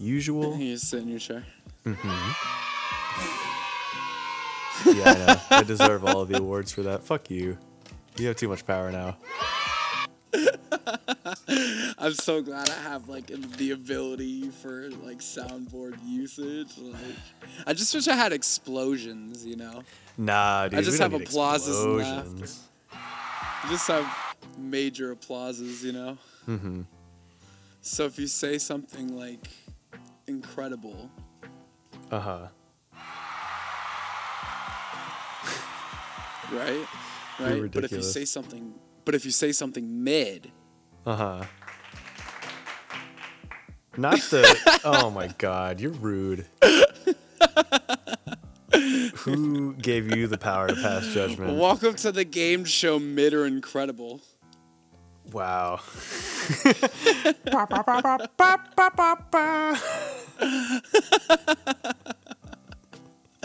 usual. You just sit in your chair. Yeah, I know. I deserve all of the awards for that. Fuck you. You have too much power now. I'm so glad I have like the ability for like soundboard usage. Like, I just wish I had explosions. You know, Nah, dude. I just have applauses and explosions. just have major applauses. You know. Mm-hmm. So if you say something like incredible, Uh huh. right, right. But if you say something, but if you say something mid, Uh huh. Not the. oh my god, you're rude. Who gave you the power to pass judgment? welcome to the game show mid or incredible. Wow.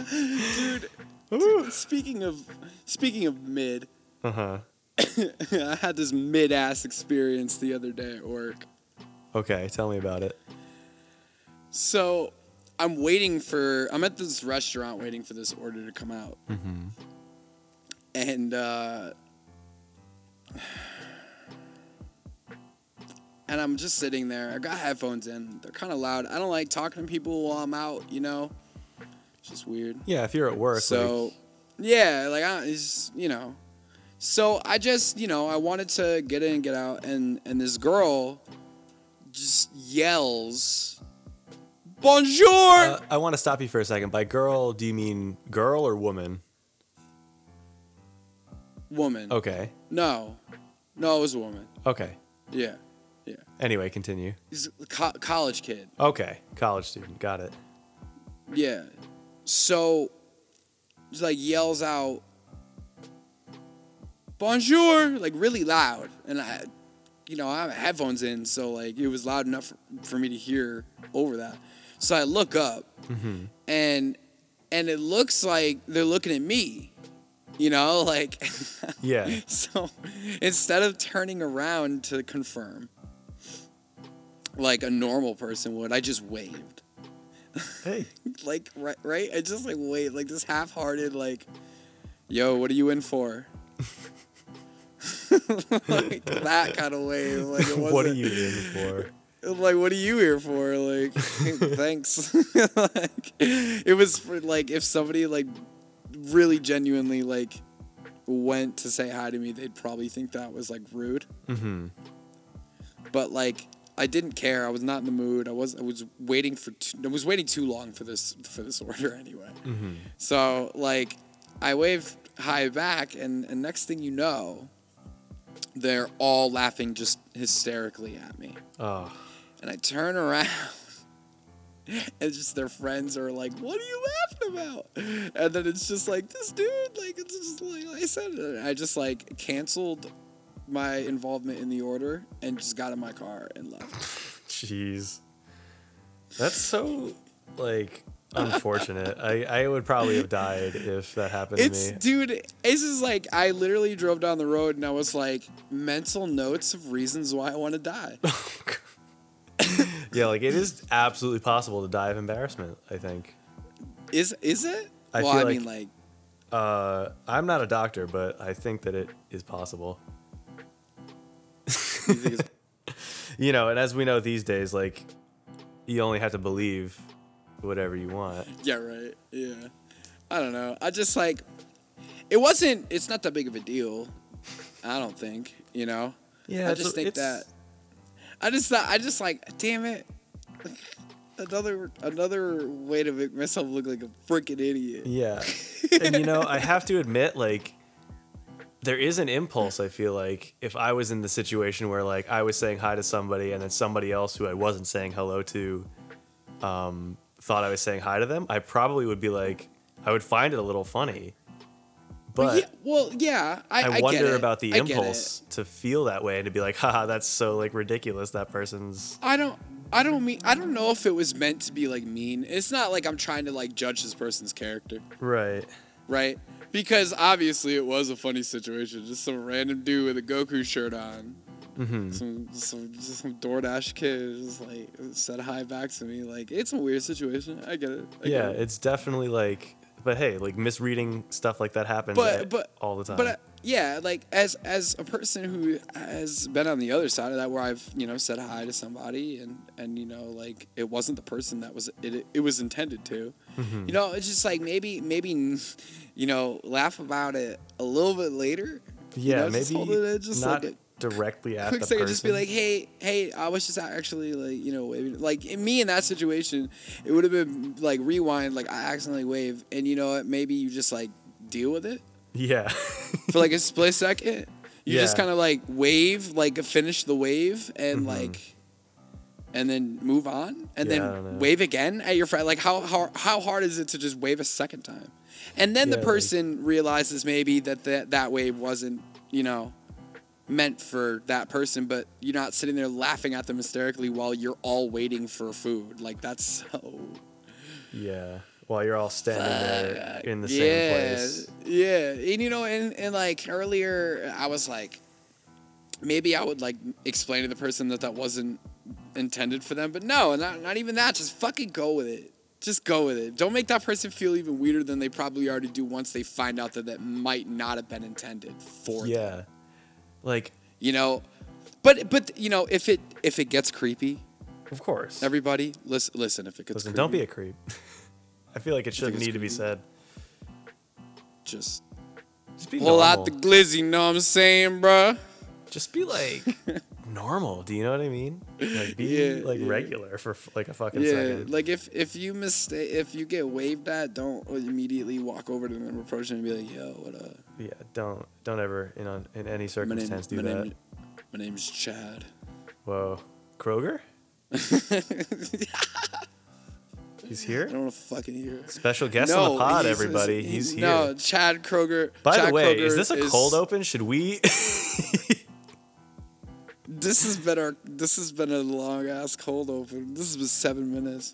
Dude, dude, speaking of speaking of mid, Uh huh. I had this mid ass experience the other day at work. Okay, tell me about it. So I'm waiting for I'm at this restaurant waiting for this order to come out. Mm-hmm. And uh and I'm just sitting there. I got headphones in. They're kind of loud. I don't like talking to people while I'm out, you know. It's just weird. Yeah, if you're at work. So, like, yeah, like I, it's you know, so I just you know I wanted to get in and get out, and and this girl just yells, "Bonjour!" uh, I want to stop you for a second. By girl, do you mean girl or woman? woman. Okay. No, no, it was a woman. Okay. Yeah, yeah. Anyway, continue. He's a co- college kid. Okay, college student. Got it. Yeah. So, just like yells out, "Bonjour!" like really loud, and I, you know, I have headphones in, so like it was loud enough for, for me to hear over that. So I look up, Mm-hmm. and and it looks like they're looking at me, you know, like. Yeah. So instead of turning around to confirm, like a normal person would, I just waved. Hey. Like right, right? I just like waved, like this half-hearted, like, "Yo, what are you in for?" like that kind of wave. Like it wasn't, what are you in for? like what are you here for like thanks like it was for like if somebody like really genuinely like went to say hi to me they'd probably think that was like rude Mm-hmm. but like I didn't care I was not in the mood I was I was waiting for t- I was waiting too long for this for this order anyway Mm-hmm. so like I wave hi back and and next thing you know they're all laughing just hysterically at me Oh. and I turn around and just their friends are like, "What are you laughing about?" And then it's just like this dude, like it's just like I said. I just like canceled my involvement in the order and just got in my car and left. Jeez. That's so like unfortunate. I, I would probably have died if that happened It's to me. dude, it's just like I literally drove down the road and I was like mental notes of reasons why I want to die. Yeah, like it is absolutely possible to die of embarrassment, I think. Is is it? I well, I like- mean like Uh I'm not a doctor, but I think that it is possible. you know, and as we know these days, like you only have to believe whatever you want. Yeah, right. Yeah. I don't know. I just like it wasn't it's not that big of a deal. I don't think, you know. Yeah, I just think it's- that I just thought I just like damn it. Another another way to make myself look like a freaking idiot. Yeah. and you know, I have to admit, like, there is an impulse, I feel like, if I was in the situation where, like, I was saying hi to somebody and then somebody else who I wasn't saying hello to um, thought I was saying hi to them, I probably would be like, I would find it a little funny. But yeah, well, yeah, I, I, I wonder about the I get it. impulse to feel that way and to be like, haha, that's so, like, ridiculous. That person's. I don't I don't mean I don't know if it was meant to be like mean. It's not like I'm trying to like judge this person's character. Right. right? Because obviously it was a funny situation. Just some random dude with a Goku shirt on Mm-hmm. Some, some just some DoorDash kid just like said hi back to me. Like it's a weird situation. I get it. I Yeah, get it. it's definitely like, but hey, like misreading stuff like that happens but at- but all the time. But uh, yeah, like as as a person who has been on the other side of that, where I've you know said hi to somebody and and you know like it wasn't the person that was it it was intended to. Mm-hmm. You know, it's just like maybe maybe you know laugh about it a little bit later. you yeah, know, just maybe hold it, just not like a- directly at quick the second, person. just be like, hey, hey, I was just actually like, you know, waving. Like in me in that situation, it would have been like rewind, like I accidentally wave, and you know what? Maybe you just like deal with it yeah, for like a split second. You just kind of like wave, like finish the wave, and like, and then move on, and. Yeah, I don't know. then wave again at your friend. Like how how how hard is it to just wave a second time, and then Yeah, the like- person realizes maybe that that that wave wasn't you know meant for that person, but you're not sitting there laughing at them hysterically while you're all waiting for food. Like that's so yeah. While you're all standing there in the yeah, same place. Yeah, and you know, and, and like earlier, I was like, maybe I would like explain to the person that that wasn't intended for them, but no, not not even that. Just fucking go with it. Just go with it. Don't make that person feel even weirder than they probably already do once they find out that that might not have been intended for them. Yeah, like You know, but but you know, if it if it gets creepy, of course. everybody listen. Listen, if it gets Listen, creepy, don't be a creep. I feel like it shouldn't need to be said. just Just be pull out the glizzy. Know what I'm saying, bruh? Just be like normal. Do you know what I mean? Like be Yeah, like yeah. regular for like a fucking Yeah, second. like if if you mistake if you get waved at, don't immediately walk over to them and approach them and be like, "Yo, what up? yeah, don't don't ever in on in any My name, circumstance do that. my that. name, my name's Chad." Whoa, Kroeger? He's here. I don't want to fucking hear. Special guest no, on the pod, he's- everybody. he- He's here. No, Chad Kroeger. By Chad the way, Kroeger is this a cold open? Should we? This has been our. This has been a long ass cold open. This has been seven minutes.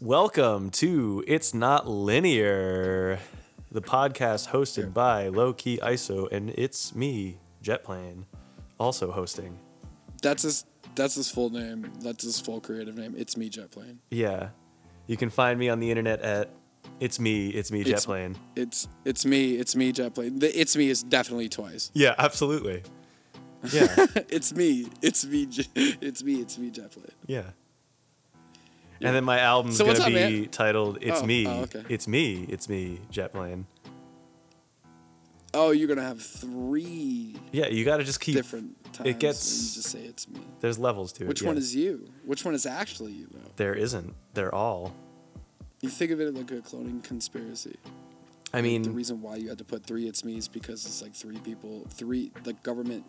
Welcome to It's Not Linear, the podcast hosted by Low Key ISO, and it's me, Jetplane, also hosting. That's his. That's his full name. That's his full creative name. It's me, Jetplane. Yeah, you can find me on the internet at It's Me, It's Me, It's- Jetplane. It's it's me. It's me, Jetplane. The it's me is definitely twice. Yeah, absolutely. Yeah, it's me. It's me. It's me. It's me, Jetplane. yeah. And then my album's So gonna up, be man? titled "It's Oh, Me, oh, okay. It's Me, It's Me, Jetplane." Oh, you're gonna have three Yeah, you got to just keep. different times. it gets- just say it's me. There's levels to it. Which yeah. one is you? Which one is actually you though? There isn't. They're all. You think of it like a cloning conspiracy. I mean, the reason why you had to put three it's me is because it's like three people, three the government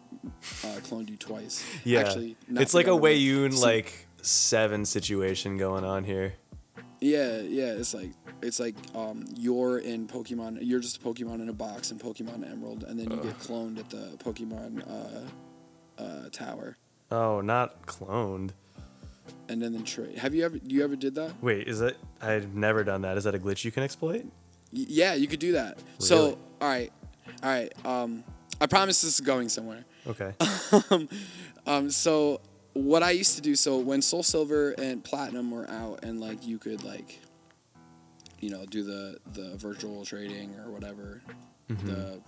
uh, cloned you twice. yeah. Actually, it's like a government, Wayun some- like seven situation going on here. Yeah, yeah. It's like it's like um, you're in Pokemon. You're just a Pokemon in a box in Pokemon Emerald, and then you get cloned at the Pokemon uh, uh, Tower, Oh, not cloned. and then then trade. Have you ever? You ever did that? Wait, is that? I've never done that. Is that a glitch you can exploit? Y- yeah, you could do that. Really? So, all right, all right. Um, I promise this is going somewhere. Okay. Um, so what I used to do, so when Soul Silver and Platinum were out, and like you could like, you know, do the the virtual trading or whatever, the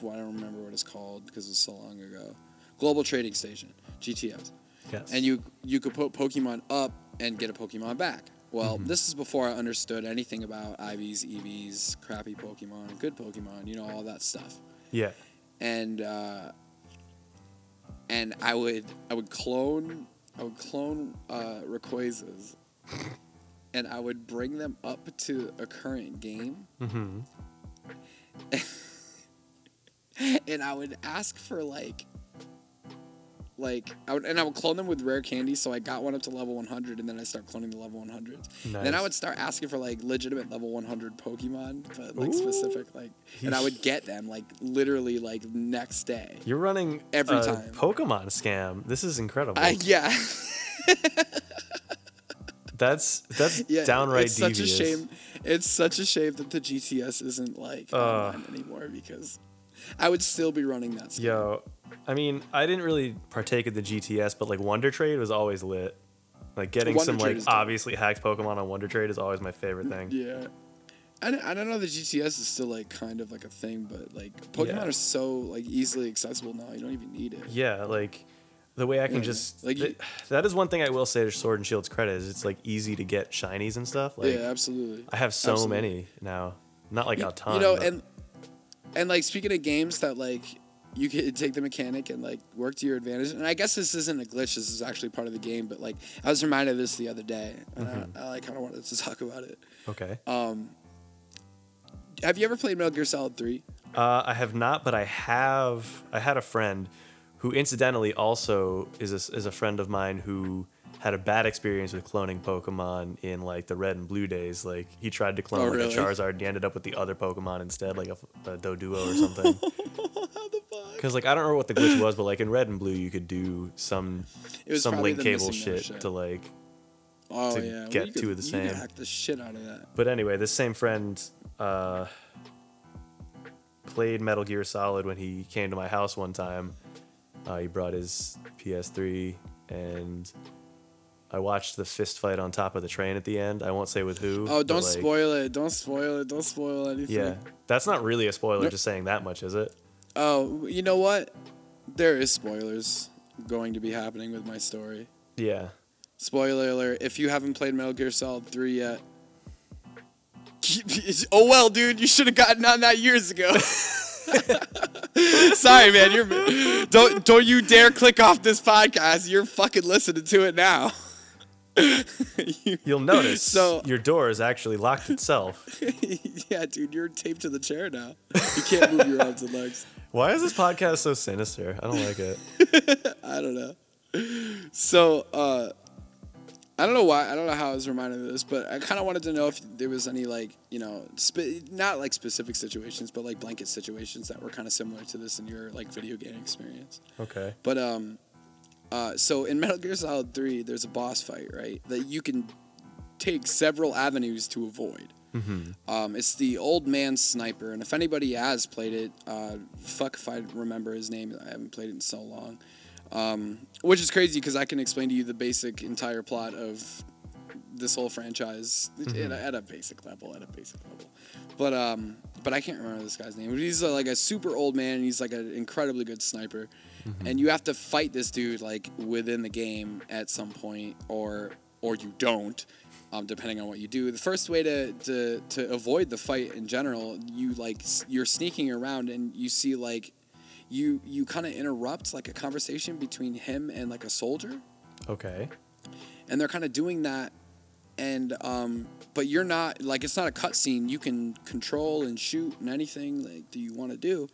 well, I don't remember what it's called because it's so long ago. Global Trading Station, GTS, yes. and you you could put Pokemon up and get a Pokemon back. Well, this is before I understood anything about IVs, EVs, crappy Pokemon, good Pokemon, you know, all that stuff Yeah. and uh, and I would I would clone I would clone uh, Rayquazas, and I would bring them up to a current game, Mm-hmm. and I would ask for like. Like I would, and I would clone them with rare candy. So I got one up to level 100, and then I start cloning the level 100s. Then I would start asking for like legitimate level 100 Pokemon, but like Ooh. specific, like, and I would get them like literally like next day. You're running Every time. Pokemon scam. This is incredible. I, yeah. That's that's Yeah, downright it's devious. such a shame. It's such a shame that the GTS isn't like Uh. online anymore because I would still be running that. Skin. Yo, I mean, I didn't really partake of the GTS, but like Wonder Trade was always lit. Like getting Wonder some Trade like obviously hacked Pokemon on Wonder Trade is always my favorite thing. Yeah. I don't, I don't know the GTS is still like kind of like a thing, but like Pokemon Yeah. are so like easily accessible now. You don't even need it. Yeah, like the way I can Yeah, just like th- you- that is one thing I will say to Sword and Shield's credit is it's like easy to get shinies and stuff. Like yeah, absolutely. I have so Absolutely. many now, not like you, a ton. you know, but- and and like speaking of games that like you could take the mechanic and like work to your advantage. And I guess this isn't a glitch. This is actually part of the game. But like I was reminded of this the other day, and Mm-hmm. I, I kind of wanted to talk about it. okay. Um, have you ever played Metal Gear Solid Three? Uh, I have not, but I have. I had a friend who, incidentally, also is a, is a friend of mine who had a bad experience with cloning Pokemon in like the Red and Blue days. Like he tried to clone Oh, like really? a Charizard, and he ended up with the other Pokemon instead, like a, a Doduo or something. How the fuck? Because like I don't remember what the glitch was, but like in Red and Blue, you could do some some link cable shit, to like. oh to yeah, get you two could, of the same. hack the shit out of that. But anyway, this same friend uh, played Metal Gear Solid when he came to my house one time. Uh, he brought his PS3 and I watched the fist fight on top of the train at the end. I won't say with who. Oh, don't like, spoil it! Don't spoil it! Don't spoil anything. Yeah, that's not really a spoiler. Nope. Just saying that much, is it? Oh, you know what? There is spoilers going to be happening with my story. Yeah. Spoiler alert, if you haven't played Metal Gear Solid 3 yet. oh well, dude, you should have gotten on that years ago. Sorry, man. You're don't don't you dare click off this podcast. You're fucking listening to it now. You- You'll notice So- your door is actually locked itself. yeah, dude, you're taped to the chair now. You can't move your arms and legs. Why is this podcast so sinister? I don't like it. I don't know. So, uh, I don't know why. I don't know how I was reminded of this, but I kind of wanted to know if there was any like you know, spe- not like specific situations, but like blanket situations that were kind of similar to this in your like video game experience. Okay. But um, uh, so in Metal Gear Solid Three, there's a boss fight, right? That you can take several avenues to avoid. Um, it's the old man sniper, and if anybody has played it, uh, fuck if I remember his name. I haven't played it in so long. Um, which is crazy because I can explain to you the basic entire plot of this whole franchise at, a, at a basic level. At a basic level, but um, but I can't remember this guy's name. But he's uh, like a super old man, and he's like an incredibly good sniper. And you have to fight this dude like within the game at some point, or or you don't, um, depending on what you do. The first way to, to to avoid the fight in general, you like you're sneaking around and you see like you you kind of interrupt like a conversation between him and like a soldier Okay. and they're kind of doing that and um but you're not like it's not a cutscene. You can control and shoot and anything like that you want to do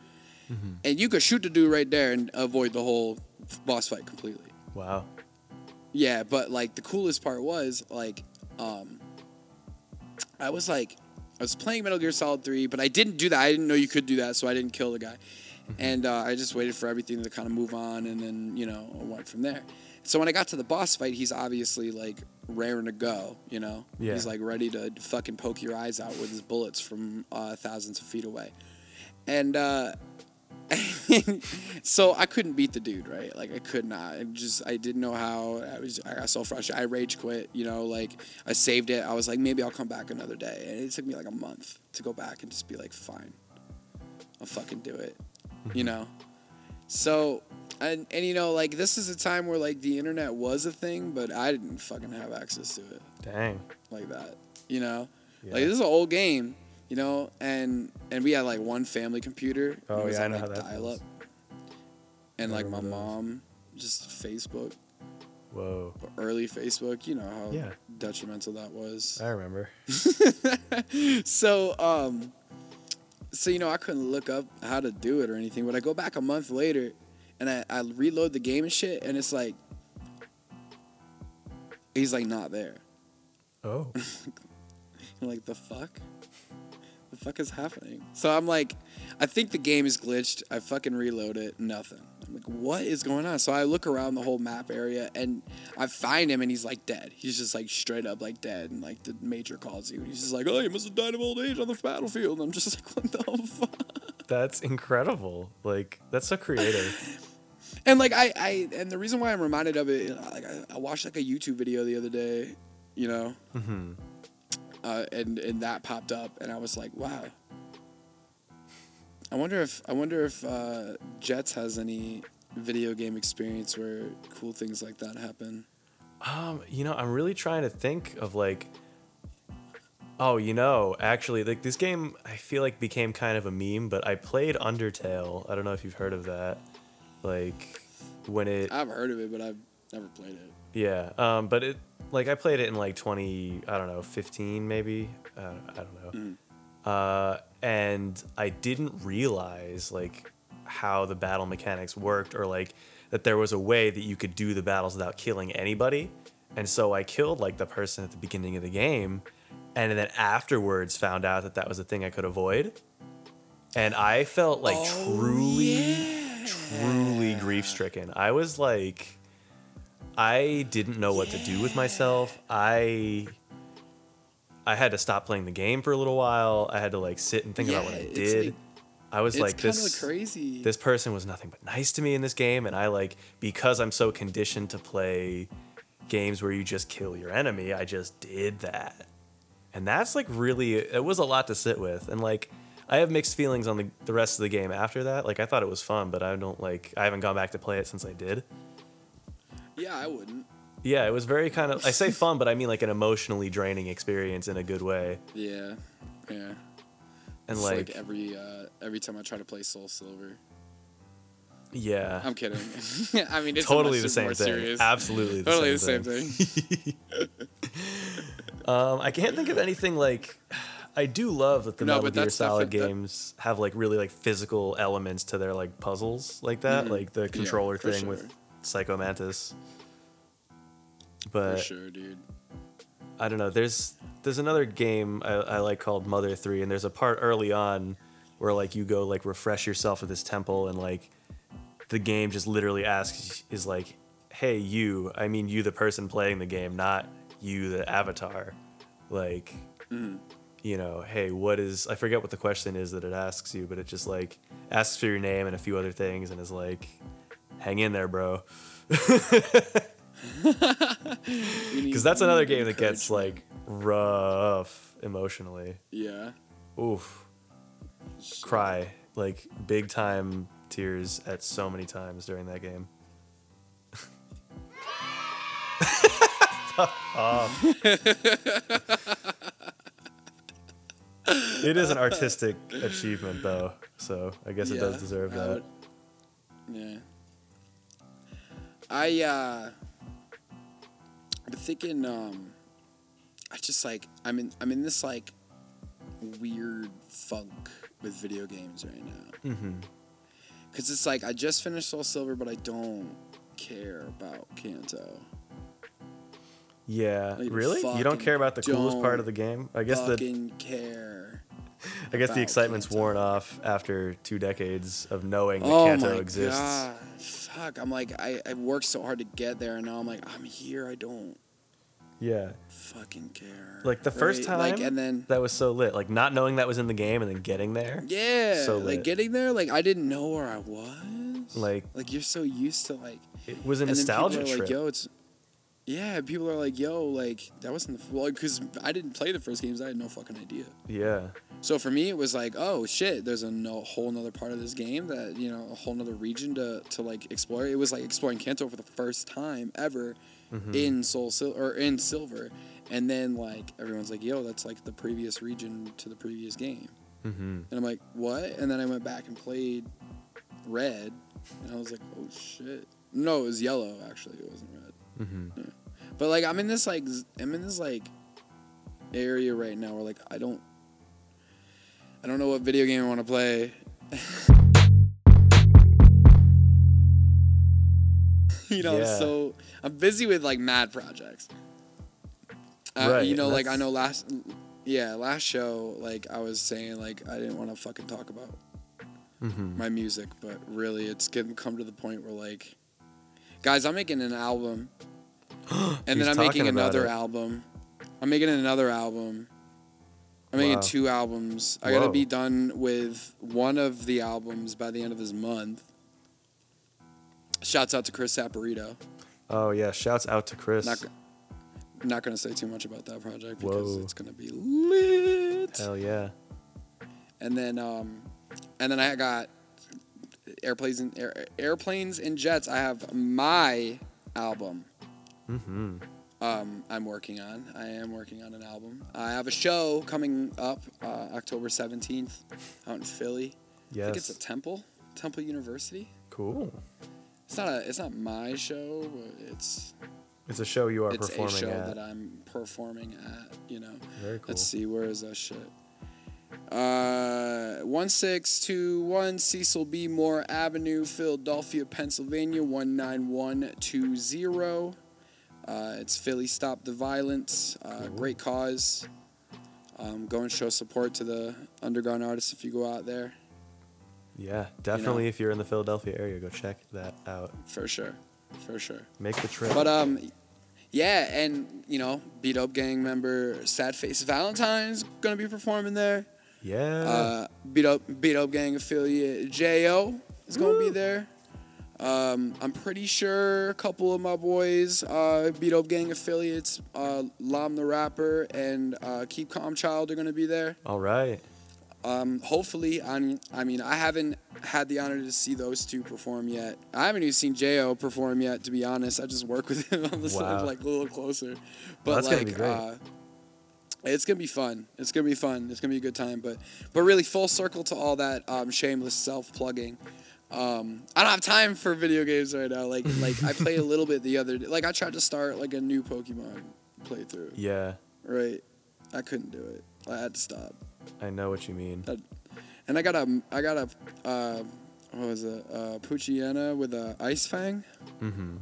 and you could shoot the dude right there and avoid the whole boss fight completely. Wow. yeah but like the coolest part was like um i was like i was playing metal gear solid 3 but i didn't do that. I didn't know you could do that so i didn't kill the guy. And uh, i just waited for everything to kind of move on and then you know I went from there so when i got to the boss fight he's obviously like raring to go you know Yeah. he's like ready to fucking poke your eyes out with his bullets from uh, thousands of feet away and uh so I couldn't beat the dude, right? Like I could not. I just I didn't know how. I was I got so frustrated. I rage quit. You know, like I saved it. I was like maybe I'll come back another day, and it took me like a month to go back and just be like fine, I'll fucking do it. You know. So and and you know like this is a time where like the internet was a thing, but I didn't fucking have access to it Dang. like that. You know, Yeah. like this is an old game. You know, and and we had like one family computer. Oh, yeah, I know like, how that dial feels. up. And like my mom, just Facebook, Whoa. early Facebook. You know how Yeah. detrimental that was. I remember. So um, so you know I couldn't look up how to do it or anything. But I go back a month later, and I, I reload the game and shit, and it's like he's like not there. Oh. Like, the fuck? The fuck is happening? So I'm like, I think the game is glitched. I fucking reload it. Nothing. I'm like, what is going on? So I look around the whole map area and I find him and he's like dead. He's just like straight up like dead and like the major calls you. And he's just like, oh, you must have died of old age on the battlefield. And I'm just like, what the fuck? That's incredible. Like that's so creative. And like I, I and the reason why I'm reminded of it, like I, I watched like a YouTube video the other day, you know, hmm uh, and and that popped up, and I was like, wow. I wonder if I wonder if uh, Jets has any video game experience where cool things like that happen. Um, you know, I'm really trying to think of like Oh, you know, actually like this game I feel like became kind of a meme, but I played Undertale. I don't know if you've heard of that. Like when it I've heard of it, but I've never played it. Yeah, um, but it like I played it in like 20, I don't know, 15 maybe. Uh, I don't know. Uh, and I didn't realize like how the battle mechanics worked or like that there was a way that you could do the battles without killing anybody. And so I killed like the person at the beginning of the game and then afterwards found out that that was a thing I could avoid. And I felt like Oh, truly yeah. truly grief stricken. I was like, I didn't know what to do with myself. I I had to stop playing the game for a little while. I had to like sit and think about what I did. like- I was It's like, this crazy. this person was nothing but nice to me in this game, and I like because I'm so conditioned to play games where you just kill your enemy. I just did that, and that's like really it was a lot to sit with, and like. I have mixed feelings on the, the rest of the game after that. Like I thought it was fun, but I don't like I haven't gone back to play it since I did. yeah, I wouldn't. Yeah, it was very kind of I say fun, but I mean like an emotionally draining experience in a good way. Yeah, yeah. And like, like every uh, every time I try to play Soul Silver. yeah, I'm kidding. I mean, it's totally the same thing. serious. Absolutely the totally same, the same thing. Um, I can't think of anything like. I do love that the No, Metal Gear Solid defi- that- games have like really like physical elements to their like puzzles like that, Mhm. like the controller for thing sure. with Psycho Mantis. For But sure, dude. I don't know. There's there's another game I, I like called Mother Three, and there's a part early on where like you go like refresh yourself at this temple, and like the game just literally asks is like, "Hey, you. I mean, you, the person playing the game, not you, the avatar. Like, mm-hmm. you know, hey, what is? I forget what the question is that it asks you, but it just like asks for your name and a few other things, and is like, hang in there, bro. Because that's another game that gets like rough emotionally. Yeah. Oof. Cry. Like big time tears at so many times during that game. It is an artistic achievement though, so I guess it does deserve that. would- Yeah. I uh I'm thinking um I just like I'm in I'm in this like weird funk with video games right now. Mm-hmm. Cause it's like I just finished Soul Silver, but I don't care about Kanto. Yeah, Like, really? You don't care about the coolest part of the game? I guess the Fucking care. I guess the excitement's worn off after two decades of knowing that Oh Kanto my exists. god! Fuck! I'm like I I worked so hard to get there, and now I'm like I'm here. I don't Yeah. fucking care. Like the first time like and then that was so lit. Like not knowing that was in the game and then getting there. yeah, So like getting there, like I didn't know where I was. Like like you're so used to like it was a nostalgia trip. like, yo, it's yeah. People are like, yo, like that wasn't the well, because I didn't play the first games. I had no fucking idea. yeah. So for me, it was like, oh shit, there's a no, whole nother part of this game that you know, a whole nother region to to like explore. It was like exploring Kanto for the first time ever Mm-hmm. in Soul Sil- or in Silver, and then like everyone's like, yo, that's like the previous region to the previous game, Mm-hmm. and I'm like, what? And then I went back and played Red, and I was like, oh shit. No, it was yellow actually. It wasn't red. Mm-hmm. But like I'm in this like I'm in this like area right now where like I don't I don't know what video game I want to play. you know, Yeah. So I'm busy with like mad projects. Uh, Right, you know, like I know last yeah, last show like I was saying like I didn't want to fucking talk about Mm-hmm. my music, but really it's getting come to the point where like, guys, I'm making an album, and then I'm making another it. album. I'm making another album. I'm making Wow. two albums. I gotta be done with one of the albums by the end of this month. Shouts out to Chris Saporito. Oh yeah, shouts out to Chris. Not, not gonna say too much about that project because Whoa. it's gonna be lit. Hell yeah. And then um, and then I got airplanes and air, airplanes and jets. I have my album. Mm-hmm. Um, I'm working on. I am working on an album. I have a show coming up uh, October 17th out in Philly. I think it's a Temple, Temple University. Cool. It's not a. It's not my show, but it's It's a show you are it's a performing show at. that I'm performing at. You know. Very cool. Let's see, where is that shit? Uh, 1621 Cecil B. Moore Avenue, Philadelphia, Pennsylvania, 19120. Uh, it's Philly Stop the Violence. Uh, Cool. Great cause. Um, go and show support to the underground artists if you go out there, Yeah, definitely. If you're in the Philadelphia area, go check that out. for sure. For sure. Make the trip. But um, yeah, and you know, Beat Up Gang member Sad Face Valentine's gonna be performing there. yeah. Uh, beat up, beat up gang affiliate Jo is gonna be there. Um, I'm pretty sure a couple of my boys, uh, beat up gang affiliates, uh, Lam the rapper and uh, Keep Calm Child are gonna be there. All right. Um, hopefully, I mean, I mean, I haven't had the honor to see those two perform yet. I haven't even seen Jo perform yet, to be honest. I just work with him on the side, like a little closer. But that's like, gonna be great. Uh, it's gonna be fun. It's gonna be fun. It's gonna be a good time. But but really, full circle to all that um, shameless self plugging. Um, I don't have time for video games right now. Like like I played a little bit the other day. Like I tried to start like a new Pokemon playthrough. Yeah, Right, I couldn't do it. I had to stop. I know what you mean. And I got a, I got a, uh, what was it, uh, Poochyena with a ice fang. Mm-hmm.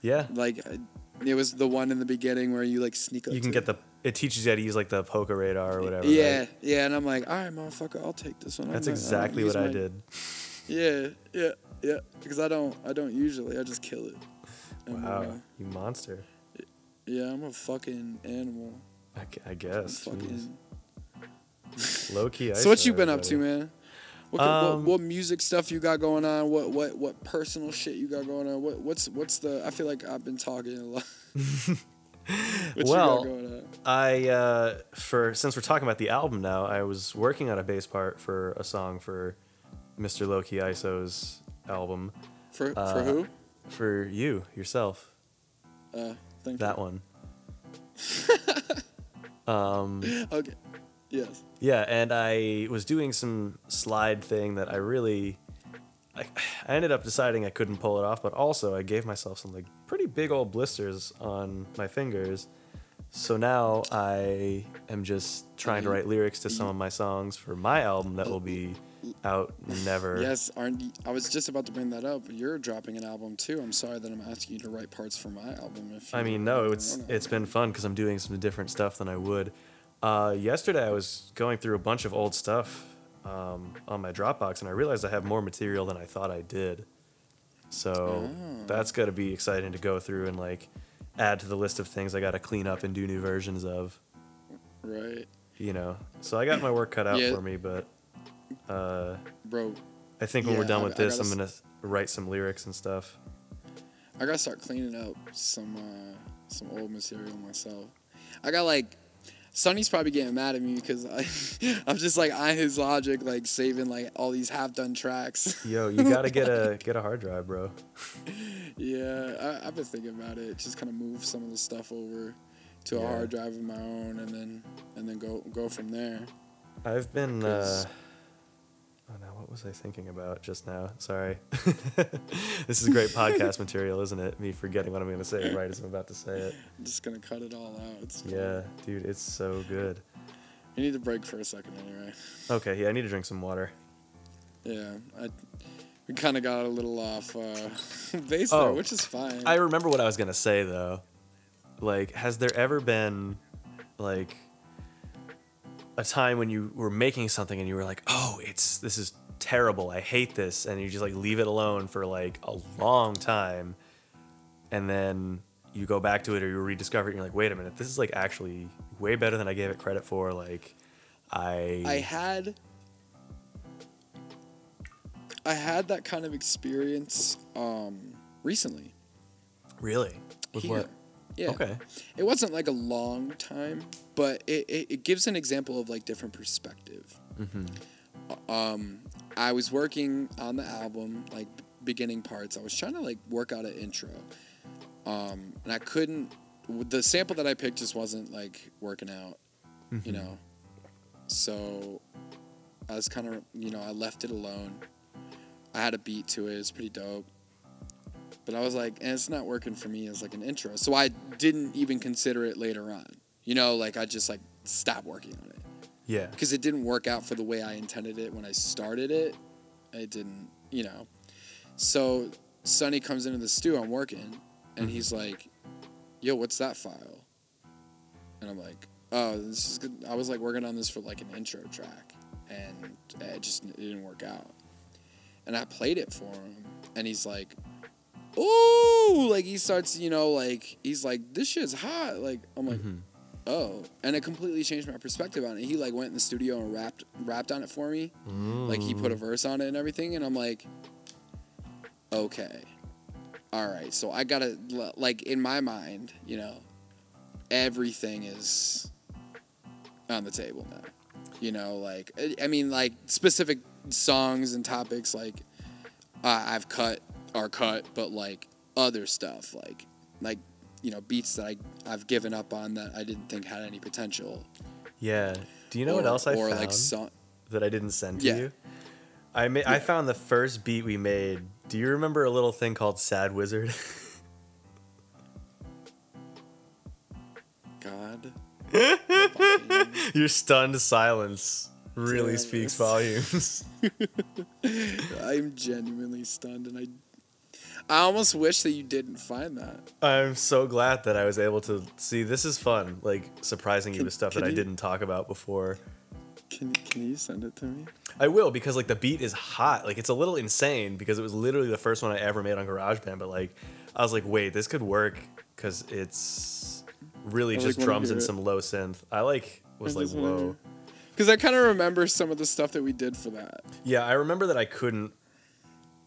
Yeah. Like, uh, it was the one in the beginning where you like sneak up. You can get the. It teaches you how to use like the Poke Radar or whatever. Yeah, right? yeah, and I'm like, all right, motherfucker, I'll take this one. That's I'll exactly what I my-" did. Yeah, yeah, yeah. Because I don't, I don't usually. I just kill it. And, Wow, uh, you monster. yeah, I'm a fucking animal. I, I I'm guess. fucking. Low key. So what you been up to, man? What, could- what, Um, what music stuff you got going on? What what what personal shit you got going on? What what's what's the? I feel like I've been talking a lot. what Well, you got going on? I uh, for since we're talking about the album now, I was working on a bass part for a song for Mr. Loki ISO's album For uh, for who? for you yourself. Uh, thank That one. um. Okay. Yes. yeah, and I was doing some slide thing that I really. I, I ended up deciding I couldn't pull it off, but also I gave myself some like pretty big old blisters on my fingers. So now I am just trying to write lyrics to some of my songs for my album that will be out never. Yes, aren't I was just about to bring that up. You're dropping an album too. I'm sorry that I'm asking you to write parts for my album. If I mean, no, it's it's been fun because I'm doing some different stuff than I would. Uh, yesterday, I was going through a bunch of old stuff um, on my Dropbox, and I realized I have more material than I thought I did. So Oh. that's to be exciting to go through and like add to the list of things I got to clean up and do new versions of. right, You know, so I got my work cut out Yeah. for me, but uh, bro. I think when we're done I- with I this, I'm gonna write some lyrics and stuff. I gotta start cleaning up some uh, some old material myself. I got like Sonny's probably getting mad at me because I I'm just like on his logic, like saving like all these half done tracks. Yo, you gotta get a get a hard drive, bro. yeah, I, I've been thinking about it. Just kind of move some of the stuff over to a hard drive of my own, and then and then go go from there. I've been. Uh, oh no, what was I thinking about just now? Sorry. this is great podcast material, isn't it? Me forgetting what I'm going to say right as I'm about to say it. I'm just gonna cut it all out. It's. Yeah, dude, it's so good. You need to break for a second anyway. Okay, yeah, I need to drink some water. Yeah, I we kind of got a little off uh, base Oh, there, which is fine. I remember what I was going to say though. Like, has there ever been like a time when you were making something and you were like, "Oh, it's this is terrible. I hate this, and you just like leave it alone for like a long time, and then you go back to it or you rediscover it. and You're like, wait a minute, this is like actually way better than I gave it credit for. Like, I I had I had that kind of experience um, recently. really with here. what? Yeah. Okay. It wasn't like a long time, but it, it, it gives an example of like different perspective. Um, I was working on the album, like beginning parts. I was trying to like work out an intro, um, and I couldn't. The sample that I picked just wasn't like working out, you know. So I was kind of, you know, I left it alone. I had a beat to it. It's pretty dope. But I was like, and it's not working for me as like an intro. So I didn't even consider it later on. You know, like I just like stopped working on it Yeah. because it didn't work out for the way I intended it when I started it. It didn't, you know. So Sonny comes into the stew. I'm working, and mm-hmm. he's like, "Yo, what's that file?" And I'm like, "Oh, this is good." I was like working on this for like an intro track, and it just it didn't work out. And I played it for him, and he's like, "Ooh!" Like he starts, you know, like he's like, "This shit's hot." Like I'm like, oh. And it completely changed my perspective on it. He like went in the studio and rapped rapped on it for me. Like he put a verse on it and everything and i'm like okay. All right. So i gotta like in my mind you know everything is on the table now. You know like i I mean like specific songs and topics like uh, i've cut are cut but like other stuff like like you know beats that I, i've given up on that i didn't think had any potential Yeah. Do you know what else I or found like song that I didn't send to Yeah. you? I ma- I found the first beat we made. Do you remember a little thing called Sad Wizard? god Your stunned silence really Damn, speaks volumes. i'm genuinely stunned and i i almost wish that you didn't find that I'm so glad that I was able to see. This is fun, like surprising you with stuff can that I didn't talk about before. can, can you send it to me I will because like the beat is hot. Like it's a little insane because it was literally the first one I ever made on GarageBand. But like I was like, wait, this could work because it's really I, just wanna drums and it. some low synth. I like was I like whoa. Because I kind of remember some of the stuff that we did for that. Yeah, I remember that I couldn't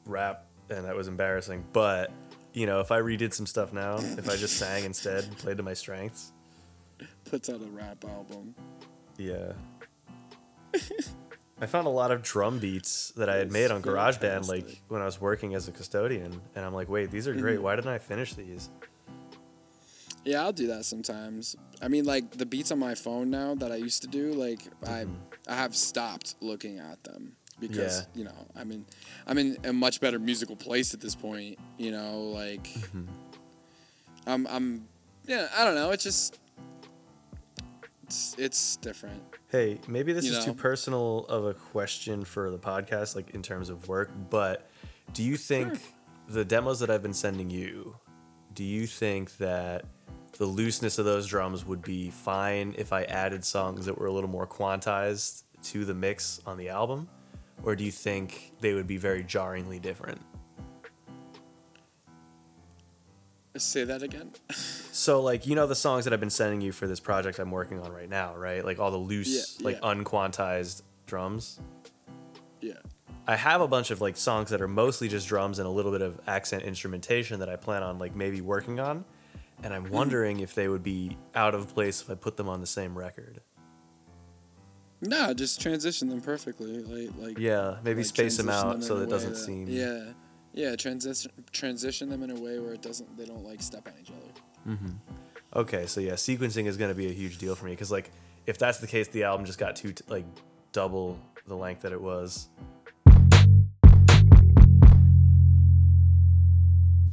rap and that was embarrassing. But you know, if I redid some stuff now, if I just sang instead, played to my strengths, Puts out a rap album. yeah. I found a lot of drum beats that I had made on GarageBand, like when I was working as a custodian, and I'm like, wait, these are great. Mhm. Why didn't I finish these? Yeah, I'll do that sometimes. I mean, like the beats on my phone now that I used to do, like I, I have stopped looking at them because Yeah. you know I'm in, I'm in a much better musical place at this point. You know, like mm-hmm. I'm, I'm, yeah, I don't know. It's just, it's, it's different. Hey, maybe this You is too personal of a question for the podcast, like in terms of work, but do you think Sure. the demos that I've been sending you, do you think that the looseness of those drums would be fine if I added songs that were a little more quantized to the mix on the album? Or do you think they would be very jarringly different? Say that again. So, like, you know, the songs that I've been sending you for this project I'm working on right now, right? Like all the loose, Yeah, like yeah. unquantized drums. yeah. I have a bunch of like songs that are mostly just drums and a little bit of accent instrumentation that I plan on like maybe working on, and I'm hmm. wondering if they would be out of place if I put them on the same record. No, just transition them perfectly. Like, like Yeah, maybe like, space them out so that a it doesn't way seem. Yeah, yeah. Transition transition them in a way where it doesn't. They don't like step on each other. Mm-hmm. Okay, so yeah, sequencing is going to be a huge deal for me because like if that's the case, the album just got too t- like double the length that it was.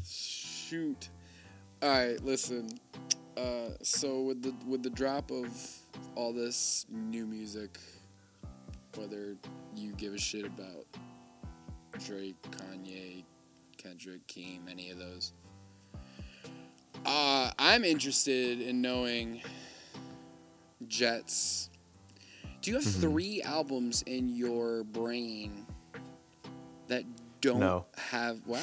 Shoot. All right, listen. Uh, so with the with the drop of all this new music, whether you give a shit about Drake, Kanye, Kendrick, Keem, any of those, uh, I'm interested in knowing Jets. Do you have three albums in your brain that don't No. have wow.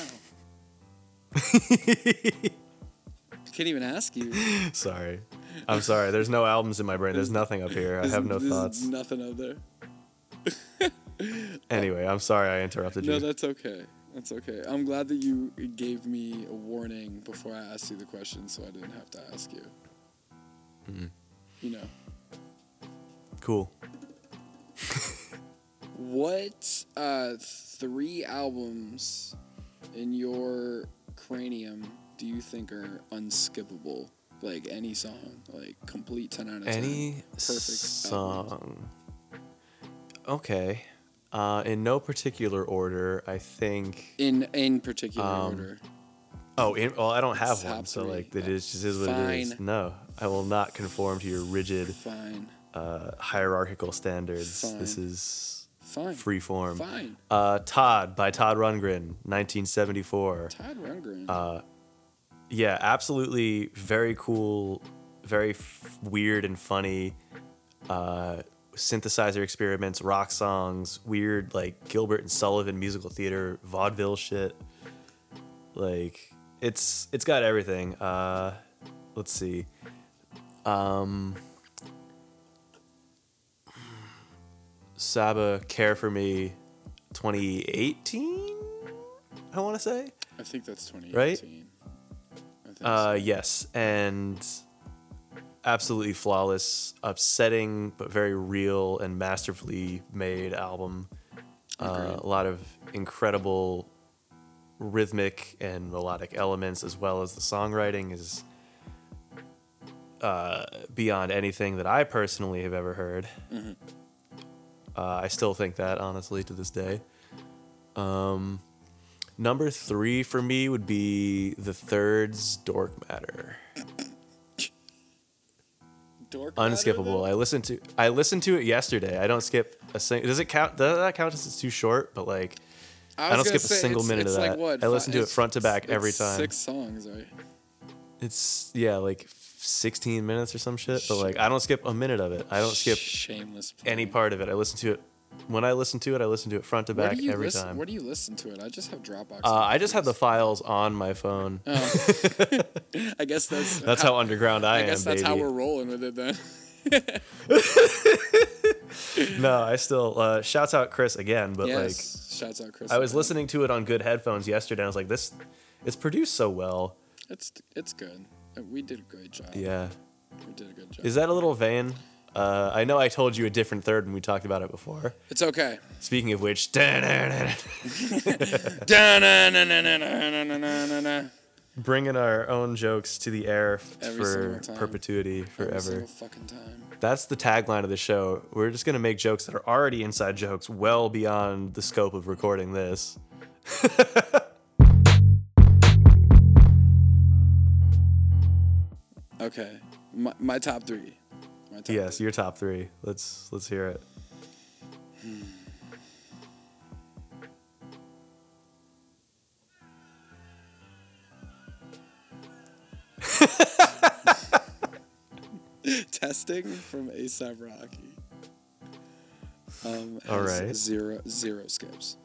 Can't even ask you. sorry. I'm sorry. There's no albums in my brain. There's nothing up here. I have no There's thoughts. Nothing up there. Anyway, I'm sorry I interrupted you. No, that's okay. That's okay. I'm glad that you gave me a warning before I asked you the question, so I didn't have to ask you. Mm-hmm. You know, Cool. what uh, three albums in your cranium do you think are unskippable? Like any song, like complete ten out of ten. Any perfect album. song. Okay. Uh, in no particular order, I think. in in particular Um, order. Oh, in, well, I don't have Top one, so three. like it is just is what it is. No, I will not conform to your rigid Fine, uh, hierarchical standards. This is fine, free form. fine. Uh, Todd by Todd Rundgren, 1974. Todd Rundgren. Uh, yeah, absolutely very cool, very f- weird and funny. Uh, synthesizer experiments, rock songs, weird like Gilbert and Sullivan musical theater, vaudeville shit. Like it's it's got everything. Uh, let's see. Um, Saba Care for Me 2018 I want to say. I think that's 2018. right? I think Uh, yes, and absolutely flawless, upsetting but very real and masterfully made album. Uh, a lot of incredible rhythmic and melodic elements, as well as the songwriting is uh, beyond anything that I personally have ever heard. Mm-hmm. Uh, I still think that, honestly, to this day. Um, number three for me would be the third's Dork Matter. Dork Unskippable. though? I listened to I listened to it yesterday. I don't skip a sing. Does it count? Does that count as it's too short? But like, I was don't skip a single it's- minute of it's like that. what, I listen to it front to back every time. Six songs, right? it's yeah, like 16 minutes or some shit. But like, I don't skip a minute of it. I don't skip Shameless. any part of it. I listen to it when I listen to it. I listen to it front to back every listen? time. Where do you listen to it? I just have Dropbox. Uh, I just have the files on my phone. Oh. I guess that's That's how underground I, I am, I guess that's baby. how we're rolling with it then. no, I still uh, shouts out Chris again, but like. Shouts out Chris. I was again. listening to it on good headphones yesterday. and I was like, this, it's produced so well. It's it's good. We did a great job. Yeah. We did a good job. Is that a little vain? Uh, I know I told you a different third when we talked about it before. it's okay. Speaking of which, bringing our own jokes to the air Every for perpetuity, forever. single fucking time. That's the tagline of the show. We're just gonna make jokes that are already inside jokes, well beyond the scope of recording this. Okay. My, my top three. My top Yes, your top three. Let's let's hear it. Testing from ASAP Rocky. Um, All right. Zero zero skips.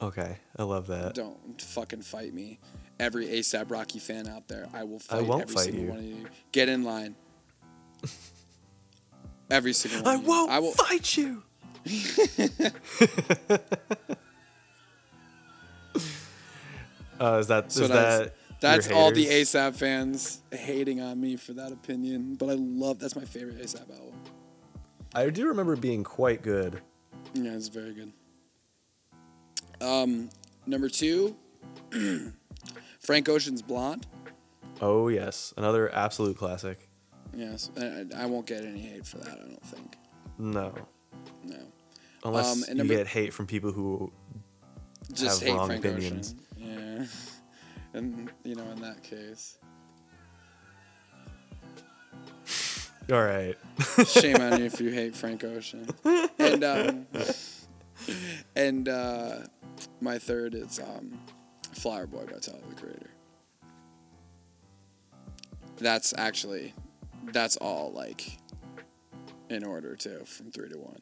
Okay, I love that. Don't fucking fight me. Every ASAP Rocky fan out there, I will fight won't every fight single you. one of you. Get in line. Every single one. I won't I will. fight you. uh, is that So is that's- that That's your all the? ASAP fans hating on me for that opinion, but I love. That's my favorite ASAP album. I do remember being quite good. Yeah, it's very good. Um, number two, Frank Ocean's Blonde. Oh yes, another absolute classic. Yes, I, I won't get any hate for that. I don't think. No, No, unless Um, and you get hate from people who just Have hate wrong Frank opinions. Ocean. Yeah, and you know, in that case, all right. shame on you if you hate Frank Ocean. And um, and uh, my third is um, Flower Boy by Tyler the Creator. That's actually, that's all like in order too, from three to one.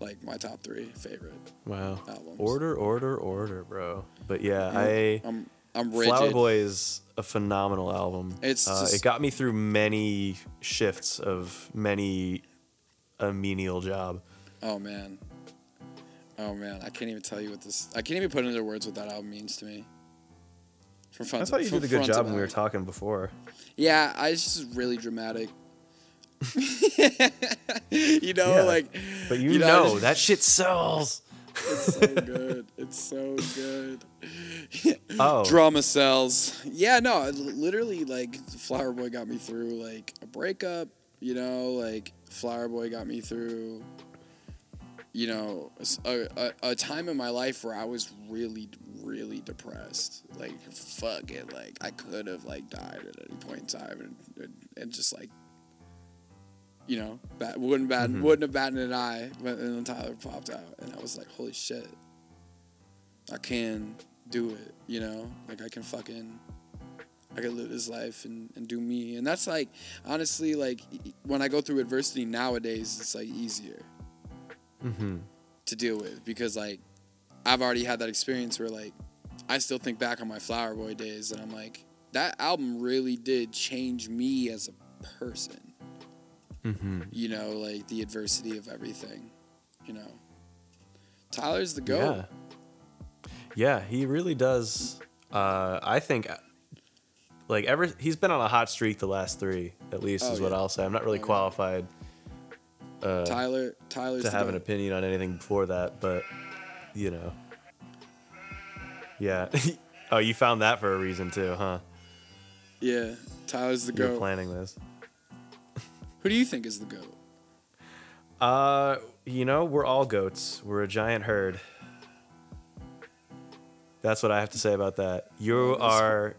like my top three favorite. Wow. Albums. Order, order, order, bro. But yeah, I I'm I'm rigid. Flower Boy is a phenomenal album. It's uh, just- it got me through many shifts of many a menial job. Oh man. Oh man, I can't even tell you what this. I can't even put into words what that album means to me. From front I thought you did a good job when we were talking before. Yeah, I it's just really dramatic. you know, Yeah, like. But you, You know, know, just- that shit sells. It's so good. It's so good. Oh, Drama sells. Yeah, no, literally, like Flower Boy got me through like a breakup. You know, like Flower Boy got me through. You know, a a time in my life where I was really, really depressed. Like, fuck it. Like, I could have like died at any point in time, and and, just like. You know, bat, wouldn't bat, Mhm. wouldn't have batted an eye, but then Tyler popped out, and I was like, "Holy shit, I can do it, you know? Like I can fucking I can live this life and, and do me. And that's like honestly like when I go through adversity nowadays it's like easier hmm to deal with because like I've already had that experience where like I still think back on my Flower Boy days and I'm like that album really did change me as a person. hmm You know, like the adversity of everything, you know. Tyler's the goat. Yeah. Yeah, he really does. Uh, I think, like ever, he's been on a hot streak the last three, at least, Oh, is what. I'll say. I'm not really Oh, yeah. Uh, Tyler Tyler's to have an opinion on anything before that, but you know, yeah. oh, you found that for a reason too, huh? Yeah, Tyler's the goat. You're goat. planning this. Who do you think is the goat? Uh, you know, we're all goats. We're a giant herd. That's what I have to say about that. You are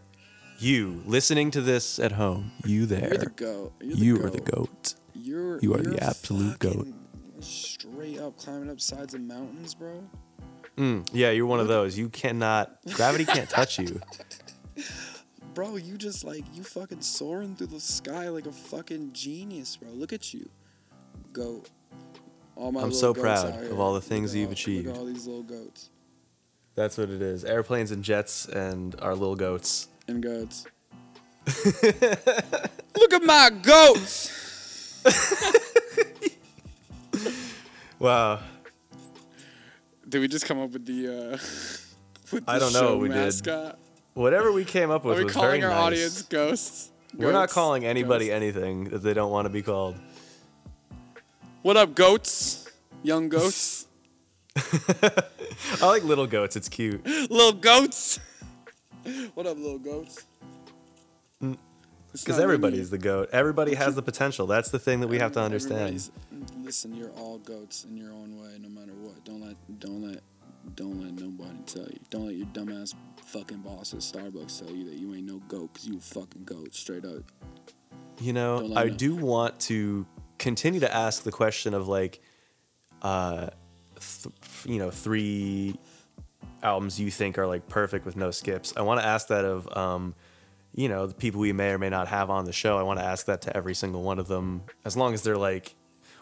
you listening to this at home. You there. You're the goat. You're the you goat. are the goat. You're You are you're the absolute goat. Straight up climbing up sides of mountains, bro. Mm, yeah, you're one of those. You cannot. Gravity can't touch you. Bro, you just like you fucking soaring through the sky like a fucking genius, bro. Look at you, goat. All my I'm so proud of all the things you've all- achieved. All these little goats That's what it is. Airplanes and jets and our little goats. and goats. Look at my goats. Wow. Did we just come up with the? uh with the I don't know we did. mascot? Whatever we came up with Are we was calling our nice. audience ghosts? We're not calling anybody Ghosts. anything that they don't want to be called. What up, goats? Young goats? I like little goats. It's cute. little goats? What up, little goats? Because everybody's the goat. Everybody has the potential. That's the thing that we have to understand. Listen, you're all goats in your own way, no matter what. Don't let, don't let, don't let nobody tell you. Don't let your dumbass fucking boss at Starbucks tell you that you ain't no goat, cause you a fucking goat, straight up. You know, I do want to continue to ask the question of like, uh, th- you know, three albums you think are like perfect with no skips. I want to ask that of, um, you know, the people we may or may not have on the show. I want to ask that to every single one of them, as long as they're like.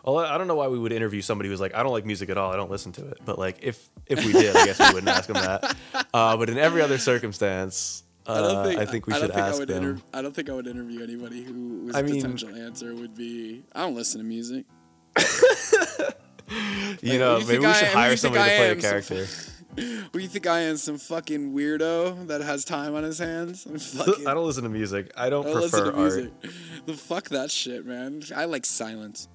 Well, I don't know why we would interview somebody who's like, I don't like music at all. I don't listen to it. But like, if if we did, I guess we wouldn't ask them that. Uh, but in every other circumstance, uh, I, think, we I should don't think I ask would them. inter- I don't think I would interview anybody who whose I mean- potential answer would be, I don't listen to music. you Like, know, you maybe we should you hire somebody to play a character. What do you think I am? Some fucking weirdo that has time on his hands? I don't listen to music. I don't I don't listen prefer to art. music. The fuck that shit, man. I like silence.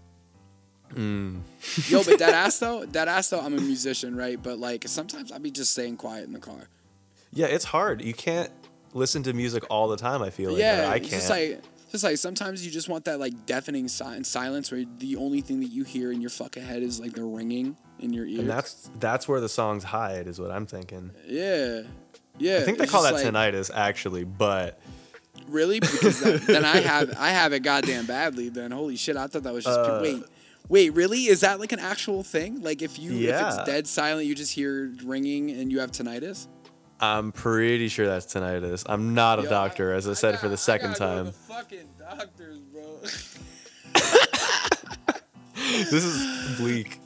Mm. Yo, but that ass though, that ass though, I'm a musician, right? But like sometimes I'll be just staying quiet in the car. Yeah, it's hard. You can't listen to music all the time. I feel like yeah, I it's can't. just like just like sometimes you just want that like deafening si- silence where the only thing that you hear in your fucking head is like the ringing in your ear. and that's that's where the songs hide, is what I'm thinking. yeah, yeah. I think they call that like- tinnitus actually, but Really? Because that, then I have I have it goddamn badly. Then holy shit, I thought that was just Uh, wait. Wait, really? Is that like an actual thing? Like if you if it's dead silent, you just hear ringing and you have tinnitus? I'm pretty sure that's tinnitus. I'm not a Yo, doctor, as I, said for the second time. fucking doctors, bro. this is bleak.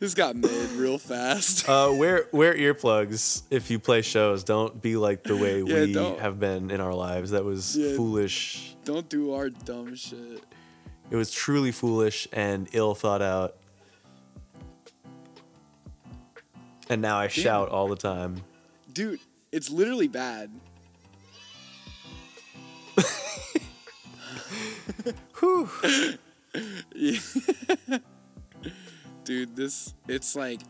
This got made real fast. Uh, wear wear earplugs if you play shows. Don't be like the way Yeah, we don't. have been in our lives. That was Yeah. foolish. Don't do our dumb shit. It was truly foolish and ill thought out. And now I shout all the time. Dude, it's literally bad. Whew. Dude, this it's like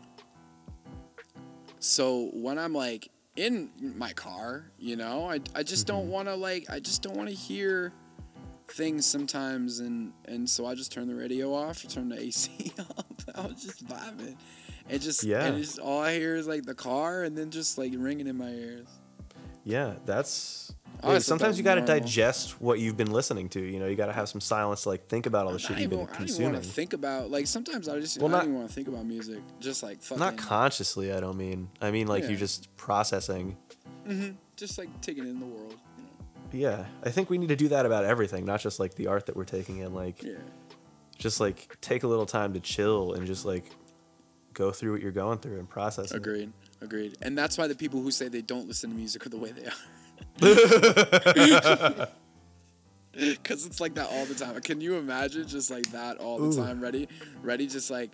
so when I'm like in my car, you know, I, I just don't mm-hmm. want to like I just don't want to hear things sometimes and and so I just turn the radio off turn the AC off. I was just vibing. And just Yeah. and just all I hear is like the car and then just like ringing in my ears. Yeah, that's. I Hey, always thought sometimes you got to digest what you've been listening to. You know, you got to have some silence to like think about all the shit you've don't been even, I don't even consuming. want to think about like sometimes I just Well, I don't even want to think about music. Just like fucking Not consciously, I don't mean. I mean like Yeah. you're just processing. Mhm. Just like taking in the world, you know. Yeah, I think we need to do that about everything, not just like the art that we're taking in. Like, Yeah. just like take a little time to chill and just like go through what you're going through and process. it. Agreed. Agreed. And that's why the people who say they don't listen to music are the way they are. Because it's like that all the time. Can you imagine just like that all the Ooh. time? Ready? Ready? Just like,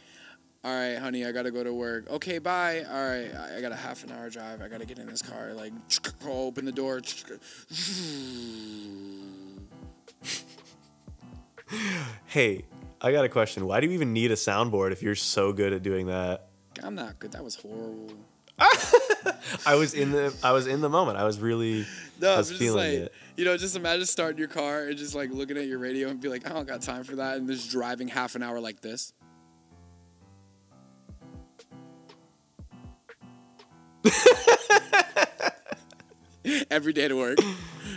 all right, honey, I gotta go to work. Okay, bye. All right, I I got a half an hour drive. I gotta get in this car. Like, oh, open the door. Hey, I got a question. Why do you even need a soundboard if you're so good at doing that? I'm not good. That was horrible. I was in the I was in the moment. I was really No, I was just feeling like, it. you know, just imagine starting your car and just like looking at your radio and be like, I don't got time for that, and just driving half an hour like this. Every day to work,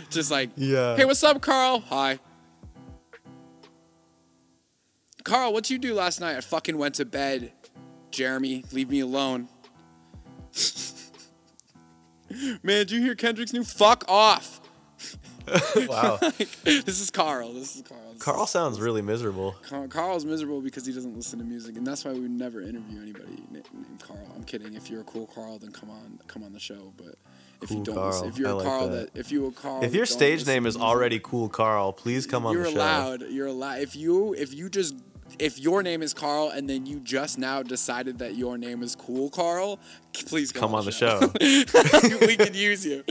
just like, Yeah. hey, what's up, Carl? Hi. Carl, what'd you do last night? I fucking went to bed. Jeremy, leave me alone. Man, did you hear Kendrick's new? Fuck off. wow. this is Carl. This is Carl. This Carl is- sounds really miserable. Carl, Carl's miserable because he doesn't listen to music, and that's why we would never interview anybody na- named Carl. I'm kidding. If you're a cool Carl, then come on, come on the show. But if you don't, Carl. listen, if you're I a like Carl that. that. if you a Carl, If your stage name is music, already Cool Carl, please come on the show. you're allowed. You're allowed. If you if you just if your name is Carl and then you just now decided that your name is Cool Carl, please come, Come on the show. we could use you.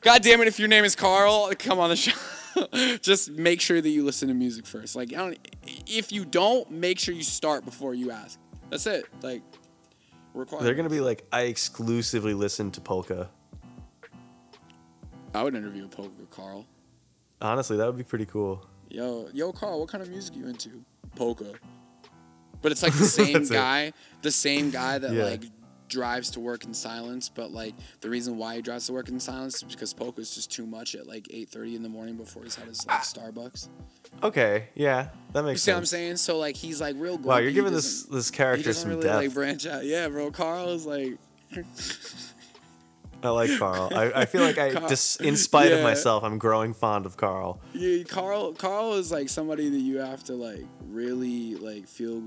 God damn it! If your name is Carl, come on the show. Just make sure that you listen to music first. Like, I don't. If you don't, make sure you start before you ask. That's it. Like, required. They're gonna be like, I exclusively listen to polka. I would interview a polka Carl. Honestly, that would be pretty cool. Yo, yo, Carl, what kind of music you into? Polka. But it's like the same That's it. guy, the same guy that Yeah. like drives to work in silence. But like the reason why he drives to work in silence is because polka is just too much at like eight thirty in the morning before he's had his like ah. Starbucks. Okay, yeah, that makes. Sense. You see sense. what I'm saying? So like he's like real. Wow, you're giving this this character some really depth. like branch out. Yeah, bro. Carl is like. I like Carl. I, I feel like I, Carl- just in spite of myself, I'm growing fond of Carl. Yeah, Carl. Carl is like somebody that you have to like really like feel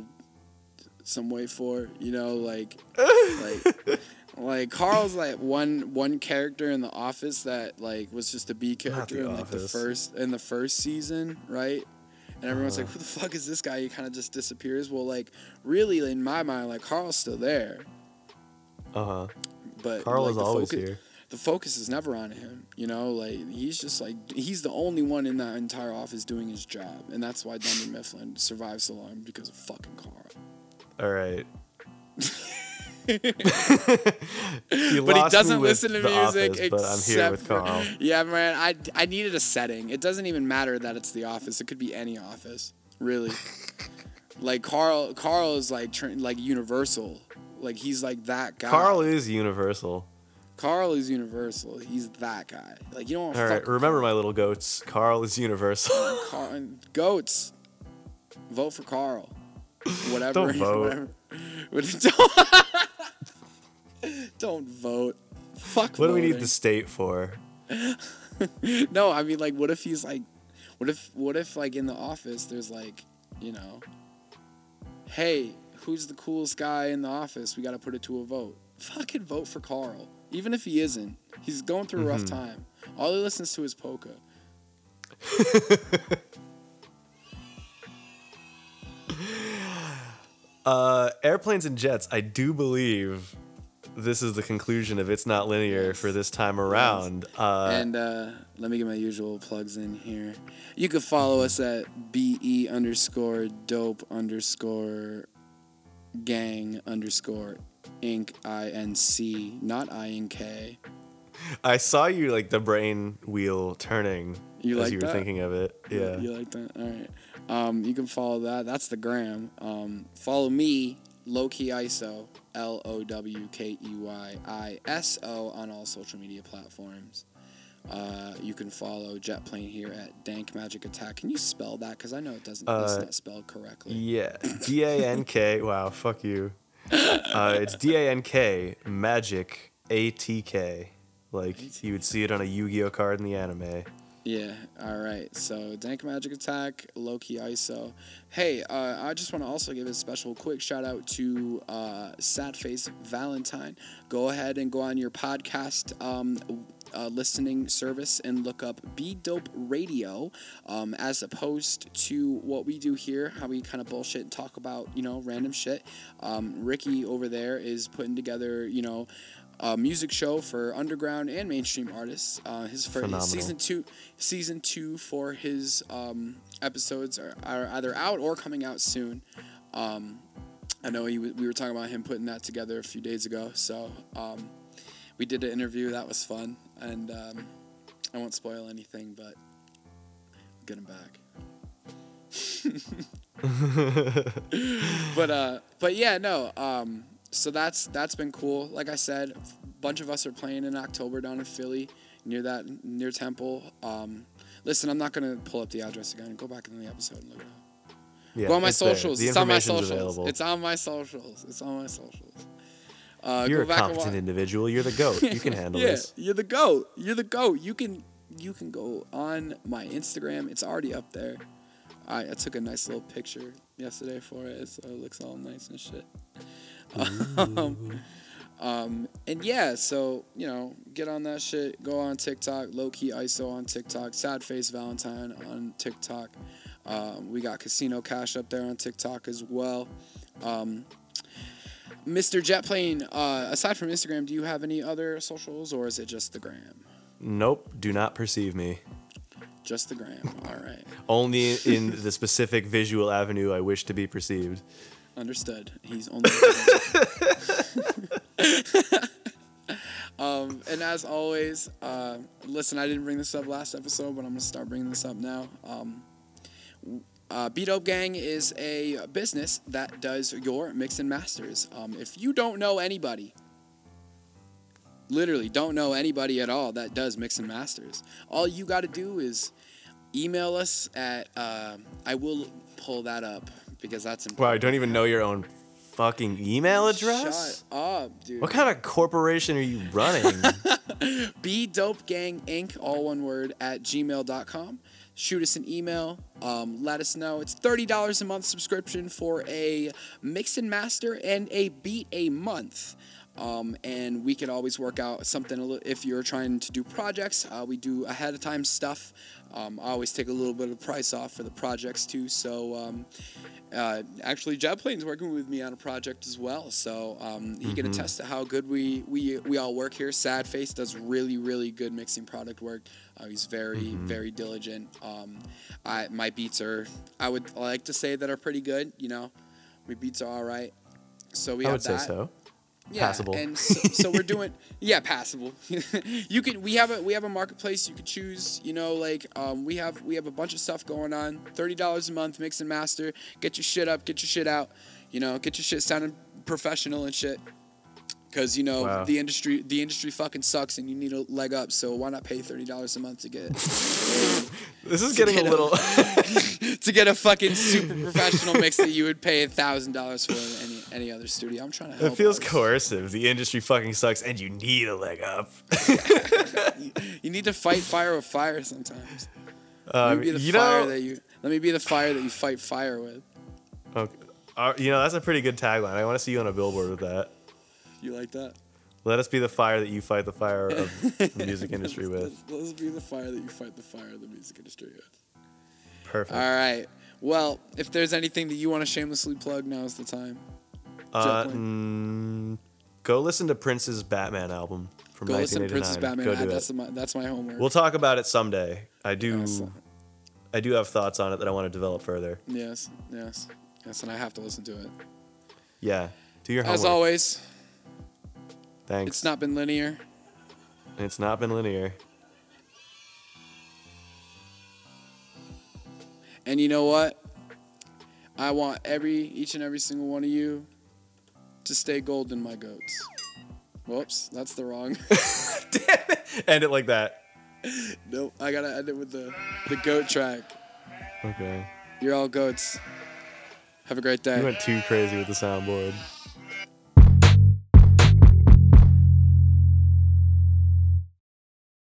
some way for. You know, like like like Carl's like one one character in the Office that like was just a B character in like the first in the first season, right? And everyone's like, "Who the fuck is this guy?" He kind of just disappears. Well, like really, in my mind, like Carl's still there, Uh huh. But Carl like, is the always focus- here. the focus is never on him. You know, like he's just like he's the only one in that entire office doing his job, and that's why Dunder Mifflin survives so long because of fucking Carl. All right. But he doesn't listen to music Office, but I'm here with except for- Carl. Yeah, man, I I needed a setting. It doesn't even matter that it's the office. It could be any office, really. like Carl, Carl is like like universal. Like he's like that guy. Carl is universal. Carl is universal. He's that guy. Like you don't want All right, remember my little goats. Carl is universal. Carl, goats. Vote for Carl. Whatever. Don't vote. whatever. Don't, don't vote. Fuck. what do we need the state for? No, I mean like, what if he's like, what if, what if like in the office there's like, you know, hey, who's the coolest guy in the office? We got to put it to a vote. Fucking vote for Carl. Even if he isn't, he's going through a rough time. All he listens to is polka. Uh, airplanes and jets. I do believe this is the conclusion of it's not linear for this time around. Uh, and uh, let me get my usual plugs in here. You can follow us at be underscore dope underscore gang underscore inc i n c not i n k. I saw you like the brain wheel turning You as like you were that? thinking of it. Yeah. You like that? All right. Um, you can follow that. That's the gram. Um, follow me, Lowkey ISO, L O W K E Y I S O, on all social media platforms. Uh, you can follow Jetplane here at Dank Magic Attack. Can you spell that? Because I know it doesn't. it's Uh, not spelled correctly. Yeah. D A N K. Wow. Fuck you. Uh, it's D A N K Magic A T K. Like you would see it on a Yu-Gi-Oh card in the anime. Yeah. All right. So Dank Magic Attack, Lowkey ISO. Hey, uh, I just want to also give a special quick shout out to uh, Sad Face Valentine. Go ahead and go on your podcast um, uh, listening service and look up Be Dope Radio, um, as opposed to what we do here, how we kind of bullshit and talk about you know random shit. Um, Ricky over there is putting together you know. A music show for underground and mainstream artists. Uh, his first season two season two for his um, episodes are, are either out or coming out soon. Um, I know he, we were talking about him putting that together a few days ago. So um, we did an interview that was fun, and um, I won't spoil anything, but get him back. but uh, but yeah, no. Um, so that's that's been cool. Like I said, a bunch of us are playing in October down in Philly, near that near Temple. Um, listen, I'm not gonna pull up the address again. Go back in the episode and look it up. Yeah, Go on my socials. The It's on my socials. available. It's on my socials. It's on my socials. Uh, You're a competent individual. You're the goat. You can handle yeah, this. you're the goat. You're the goat. You can you can go on my Instagram. It's already up there. I, I took a nice little picture yesterday for it, so it looks all nice and shit. Um, um, and yeah, so you know, get on that shit. Go on TikTok, low key ISO on TikTok, sad face Valentine on TikTok. Um, we got Casino Cash up there on TikTok as well. Um, Mr. Jetplane, uh, aside from Instagram, do you have any other socials or is it just the gram? Nope. Do not perceive me. Just the gram. All right. Only in the specific visual avenue I wish to be perceived. Understood. He's only. um, and as always, uh, listen, I didn't bring this up last episode, but I'm going to start bringing this up now. Um, uh, Be Dope Gang is a business that does your mix and masters. Um, if you don't know anybody, literally don't know anybody at all that does mix and masters, all you got to do is email us at. Uh, I will pull that up because that's important. Wow, I don't even know your own fucking email address? Shut up, dude. What kind of corporation are you running? Be Dope Gang Inc., all one word, at gmail.com. Shoot us an email. Um, let us know. It's $30 a month subscription for a mix and master and a beat a month. Um, and we can always work out something if you're trying to do projects. Uh, we do ahead of time stuff. Um, I always take a little bit of the price off for the projects too. So um, uh, actually, Jetplane's working with me on a project as well, so um, he can attest to how good we, we we all work here. Sad Face does really really good mixing product work. Uh, he's very very diligent. Um, I my beats are I would like to say that are pretty good. You know, my beats are all right. So we I have would say that. so. Yeah, Passable. And so, so we're doing yeah, passable. you can we have a we have a marketplace you could choose. You know, like um, we have we have a bunch of stuff going on. Thirty dollars a month, mix and master. Get your shit up, get your shit out. You know, get your shit sounding professional and shit. Cause you know Wow. the industry the industry fucking sucks and you need a leg up. So why not pay thirty dollars a month to get This is getting a get a- little. to get a fucking super professional mix that you would pay a thousand dollars for in any other studio? I'm trying to help. it feels artists. coercive. The industry fucking sucks, and you need a leg up. You need to fight fire with fire sometimes. Let Um, me be the you fire know, that you. Let me be the fire that you fight fire with. Okay. Uh, you know, that's a pretty good tagline. I want to see you on a billboard with that. You like that? Let us be the fire that you fight the fire of the music industry with. Let us be the fire that you fight the fire of the music industry with. Perfect. All right. Well, if there's anything that you want to shamelessly plug, now's the time. Uh, mm, go listen to Prince's Batman album from Go listen to Prince's Batman. Go do that's it. my that's my homework. We'll talk about it someday. I do. I do have thoughts on it that I want to develop further. yes, yes, yes, and I have to listen to it. Yeah. Do your homework. As always, Thanks. it's not been linear. It's not been linear. And you know what? I want every each and every single one of you to stay golden, my goats. Whoops, that's the wrong. Damn it. End it like that. nope, I gotta end it with the the goat track. Okay. You're all goats. Have a great day. You went too crazy with the soundboard.